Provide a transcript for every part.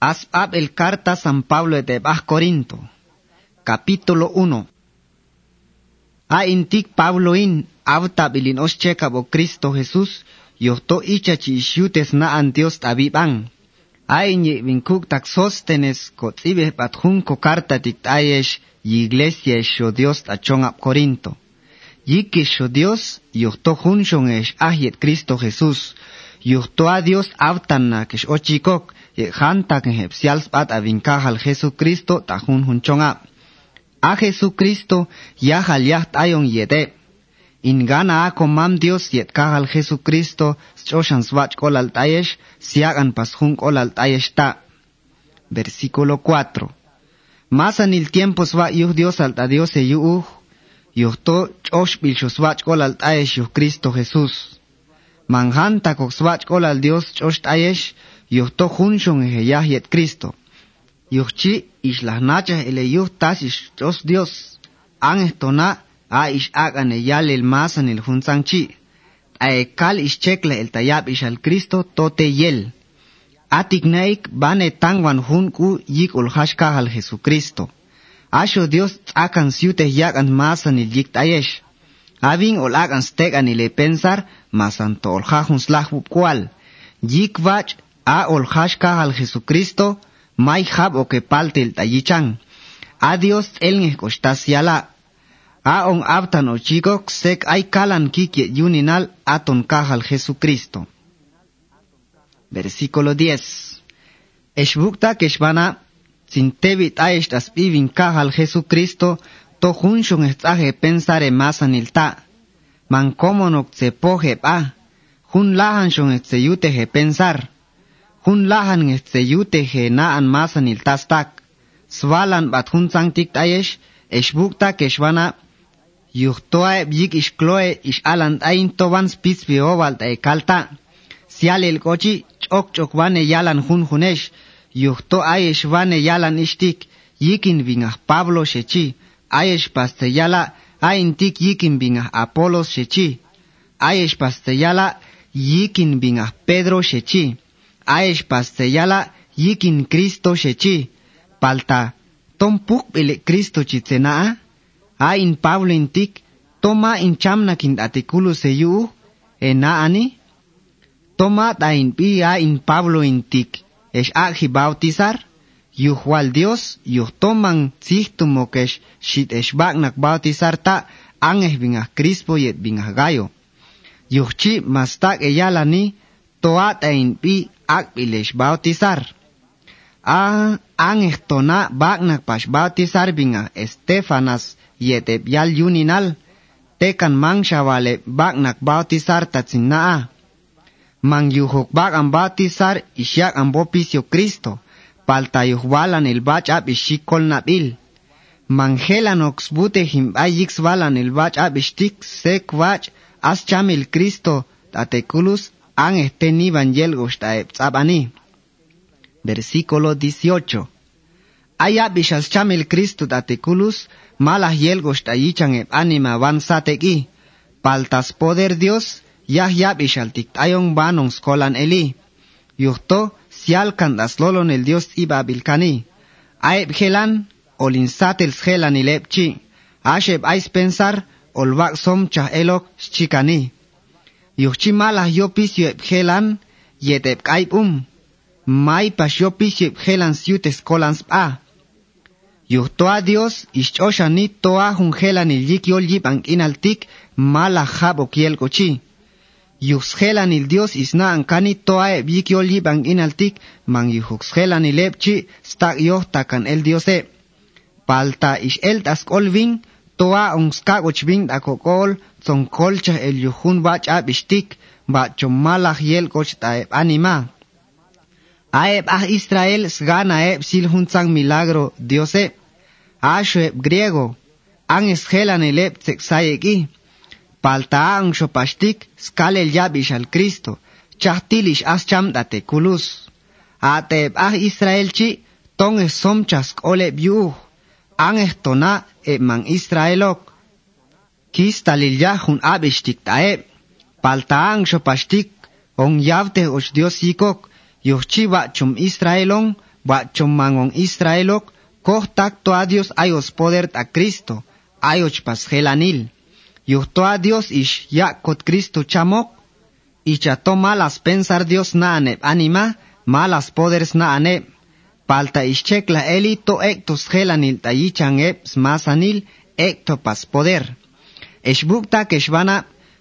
Asab el carta San Pablo de Baj Corinto. Capítulo 1. A intik Pablo in avta bilin oscheca bo Cristo Jesús, yohto ichachi ishutes na an Dios tabibang. A inye vinkuk tak sostenes kot ibe patjunko carta tiktayesh y iglesia esho Dios tachongap Corinto. Yikisho Dios, yohto junshon esh ahiet Cristo Jesús, yohto a Dios avtana kesh ochikok, ye janta que hepsials pat avinkajal Jesucristo tajun hunchonga. A Jesucristo ya yacht ayon yede. Ingana a komam Dios yet kahal Jesucristo choshan swach kolal tayesh siagan pasjun kolal tayesh ta. Versículo 4. Más en el tiempo swa yuh Dios alta Dios e yuh. Yuhto chosh bilcho swach kolal tayesh yuh Cristo Jesús. Manjanta kok swach kolal Dios chosh tayesh yuhto junshon eje yet Cristo. Yuhchi ish las nachas ele yuh tasish chos Dios. An estona a ish agan e yal el masan el junsanchi. A e kal ish chekle el tayab ish al Cristo tote yel. Atik naik bane tangwan hun ku yik ul hashka al Jesucristo. Asho Dios akan siute yagan masan el yik tayesh. Avin ol agan stek an ile pensar masan to ol hajun slahu kwal. Yik vach a ol hashka al Jesucristo mai hab o que palte el tayichan. A Dios el ngekostas yala. A on aptan o chikok sek ay kalan kikye yuninal aton kahal Jesucristo. Versículo 10. Eshbukta keshbana sintebit aesh tas pibin kahal Jesucristo to junshon estaje pensare masanilta. Man komonok se poje pa. Jun lahan shon este yute pensar. hun lahan ngeste yute he na an masan il tastak. Swalan bat hun sang tikt ayesh, eshbukta keshwana, yuhtoa bjik ishkloe ish alant ain toban spis biobalt e kalta. Sial el kochi, chok chokwane yalan hun hunesh, yuhto ayesh wane yalan ishtik, yikin bingah Pablo shechi, ayesh pastellala, ain tik yikin bingah Apolos shechi, ayesh pastellala, yikin bingah Pedro shechi. Ayesh pasteyala yikin Cristo shechi, palta, tom puk bele Cristo chitzenaa, a in Pablo intik, toma in chamna kin artículo seyu, ena ani, toma ta in pi a in Pablo intik, es agi bautizar, yuhual Dios, yuh toman zihtumo kesh shit es bagnak bautizar ta, anges bingah Crispo yet bingah gayo. Yuhchi mastak eyalani, toat in pi akbilesh bautizar. A anestona bagnakpash bautizar binga Estefanas yetebyal yuninal tekan mangshawale bagnak bautizar tatsinaa. Mangyuhok bagan bautizar isyak ambopisio Cristo paltayuhwalan el bach ab ishikol nabil. Mangelan oxbute himbayix balan el bach ab ishtik sek bach aschamil Cristo tateculus tatekulus ang este ni evangel gusta abani. Versículo 18. Aya bishas chamil Cristo tatekulus malah yel gostayichan eb anima van sateki. Paltas poder Dios, yah yab ishaltik ayon banong skolan eli. Yuhto, sial kandas lolon el Dios iba bilkani. Aeb gelan, olinsatel gelan ilepchi. Asheb ais pensar, olvak som chah elok chikani. Yuchimala yopis yuepgelan yetep kaipum. Maipas yopis yuepgelan siutes colans pa. Yuchtoa Dios ischoshani toa hun hungelan ilik yol yip inaltik mala jabo kiel kochi. helan il Dios isna ankani toa eb yik yol yip inaltik man yuxgelan ilepchi stak yoh takan el Dios eb. Palta ish eltas kolvin toa un skagoch vin da kokol, son kolcha el yuhun bach ab ishtik, ba chommalach yel koch taeb anima. Aeb ah Israel sgana eb sil hunsang milagro Diose. Ashoeb griego. Ang esgelan el eb sexayeki. Palta ang shopashtik skale el yabish al Cristo. Chahtilish as cham date kulus. Ateb ah Israel chi tong es somchas ole biu. Ang estona eb man Israelok. Kistalil yahun abishtik taeb. Palta ang shopashtik on yavte och Dios yikok. yuhchiba chum Israelon Wa chomangon Israelok, kohtak to a Dios ayos poder a Cristo, ayoch pas gelanil. Yuhto a Dios ish ya kot Cristo chamok, y chato malas pensar Dios na anep anima, malas poderes na anep. Palta ischec la elito ectus gelanil tayichan eps masanil ectopas poder. Esbukta keshvana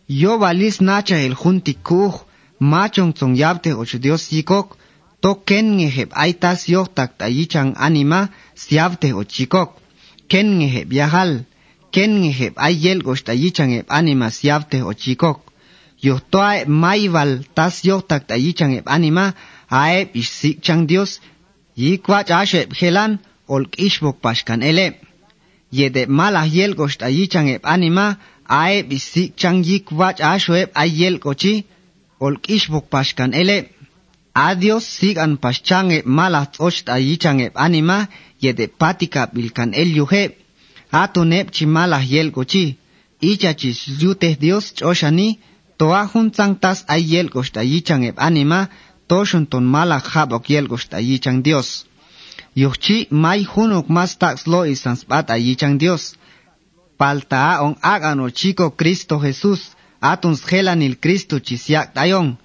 yo valis nacha el juntikuj machon tzon yabte och dios yikok token ngeheb aitas yo tak tayichan anima siabte och yikok. Ken ngeheb yahal. Ken ngeheb ayel gosh tayichan eb anima siabte och yikok. Yohtoa mayval tas yo tak tayichan eb anima aeb isikchan dios yikok. Yikwa chashe helan olkish bokpashkan ele. Yede malah yel gosht ayichan eb anima ae bisik chan yikwa chasho eb ayel kochi olkish bokpashkan ele. Adios sig an paschan eb malah tosht ayichan eb anima yede patika bilkan el yuhe. Atuneb chimalah yel kochi. Ichachis yuteh Dios choshani toa juntzantas ayel gosht ayichan eb anima toshun ton malah habok yel goshta yichang Dios. Yuchi may hunuk mas tax lo isans bat ayichang Dios. Palta on agano chico Cristo Jesús, atuns gelanil Cristo chisiak tayon.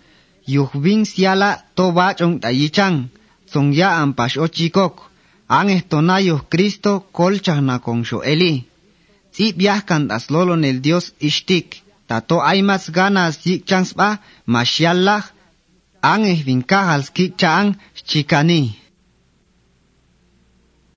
Yuhbin siala to bachong tayichang, song ya ampash o chikok. Ang estonayos Cristo colchas na sho eli. Si viajan das lolo nel Dios ishtik, tato hay más ganas yik chans ba, mashiallah, ang ehvinkahals kichang chikani.